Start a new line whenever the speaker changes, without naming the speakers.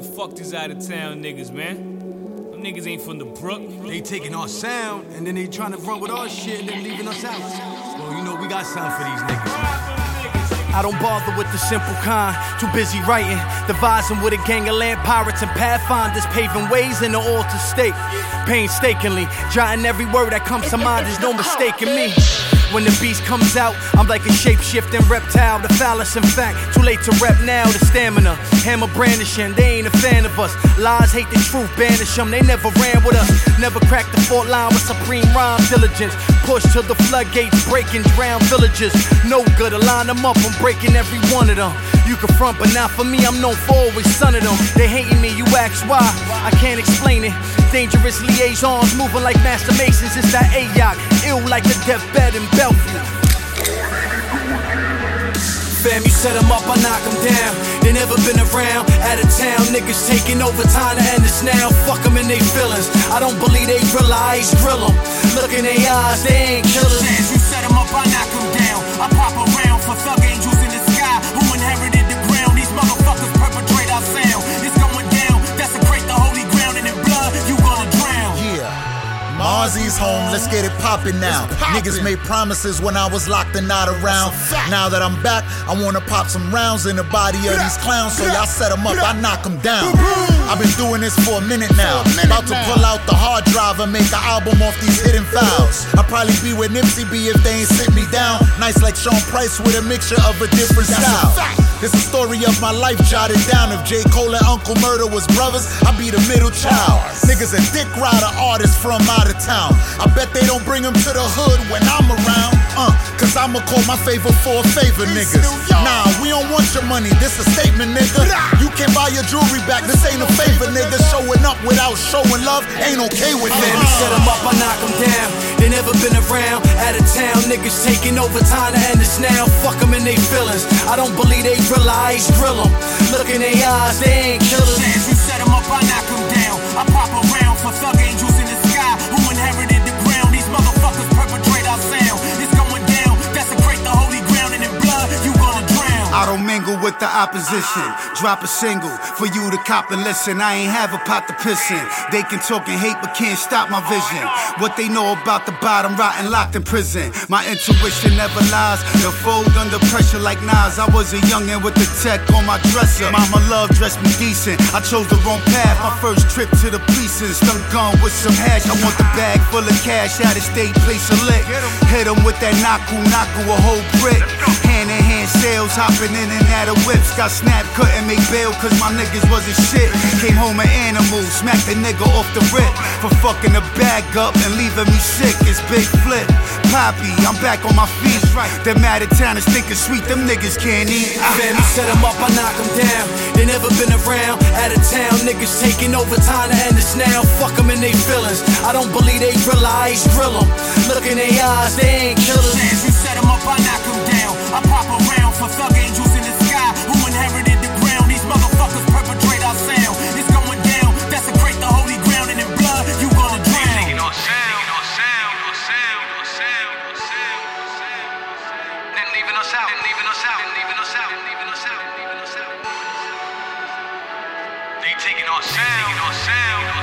man. Fuck these out of town niggas, man. Them niggas ain't from the brook.
They taking our sound and then they trying to run with our shit and then leaving us out. Well, you know we got something for these niggas.
I don't bother with the simple kind. Too busy writing, devising with a gang of land pirates and pathfinders, paving ways in the altered state. Painstakingly, jotting every word that comes to mind. There's no mistaking me. When the beast comes out, I'm like a shape shifting reptile. The phallus, in fact, too late to rep now. The stamina, hammer brandishing, they ain't a fan of us. Lies hate the truth, banish them. They never ran with us. Never cracked the fort line with supreme rhyme diligence. Push till the floodgates breaking, drown villages. No good to line them up, I'm breaking every one of them. You can front, but not for me, I'm known for always son of them. They hating me, ask why. I can't explain it. Dangerous liaisons moving like master masons. It's that AYOC, ill like the deathbed in Bellevue. Fam, you set them up, I knock them down. They never been around, out of town. Niggas taking over time to end this now. Fuck them in their feelings. I don't believe they realize, drill them. Look in their eyes, they ain't killers.
Home, let's get it poppin' now. Niggas made promises when I was locked and not around. Now that I'm back, I wanna pop some rounds in the body of these clowns. So y'all set them up, I knock them down. I've been doing this for a minute now. About to pull out the hard drive and make an album off these hidden files. I'll probably be where Nipsey be if they ain't sit me down. Like Sean Price with a mixture of a different style. This a story of my life jotted down. If J. Cole and Uncle Murder was brothers, I'd be the middle child. Niggas a dick rider artist from out of town. I bet they don't bring them to the hood when I'm around. Uh, cause I'ma call my favor for a favor, niggas. Nah, we don't want your money, this a statement, nigga. You can't buy your jewelry back, this ain't a favor, nigga. Showing without showing love ain't okay with
Man,
them.
we set them up, I knock them down. They never been around, out of town. Niggas taking over time to end this now. Fuck them in their feelings. I don't believe they realize, drill them. Look in their eyes, they ain't killers.
As you set 'em up, I knock 'em
with the opposition. Drop a single for you to cop and listen. I ain't have a pot to piss in. They can talk and hate, but can't stop my vision. What they know about the bottom, rotten, locked in prison. My intuition never lies. The fold under pressure like Nas. I was a youngin' with the tech on my dresser. Mama love dressed me decent. I chose the wrong path. My first trip to the precinct. Stunk gun with some hash. I want the bag full of cash. Out of state, place a lick. Hit 'em with that naku naku, a whole brick. Hopping in and out of whips. Got snapped, couldn't make bail cause my niggas wasn't shit. Came home an animal, smacked a nigga off the rip. For fucking the bag up and leaving me sick. It's big flip. Papi, I'm back on my feet. Right? Them out of town is thinking sweet, them niggas can't eat. Ah.
Fam, you set them up, I knock them down. They never been around, out of town. Niggas taking over time to end this now. Fuck them in their feelings. I don't believe they realize, drill them. Look in their eyes, they ain't
They taking our sound, our sound, our sound.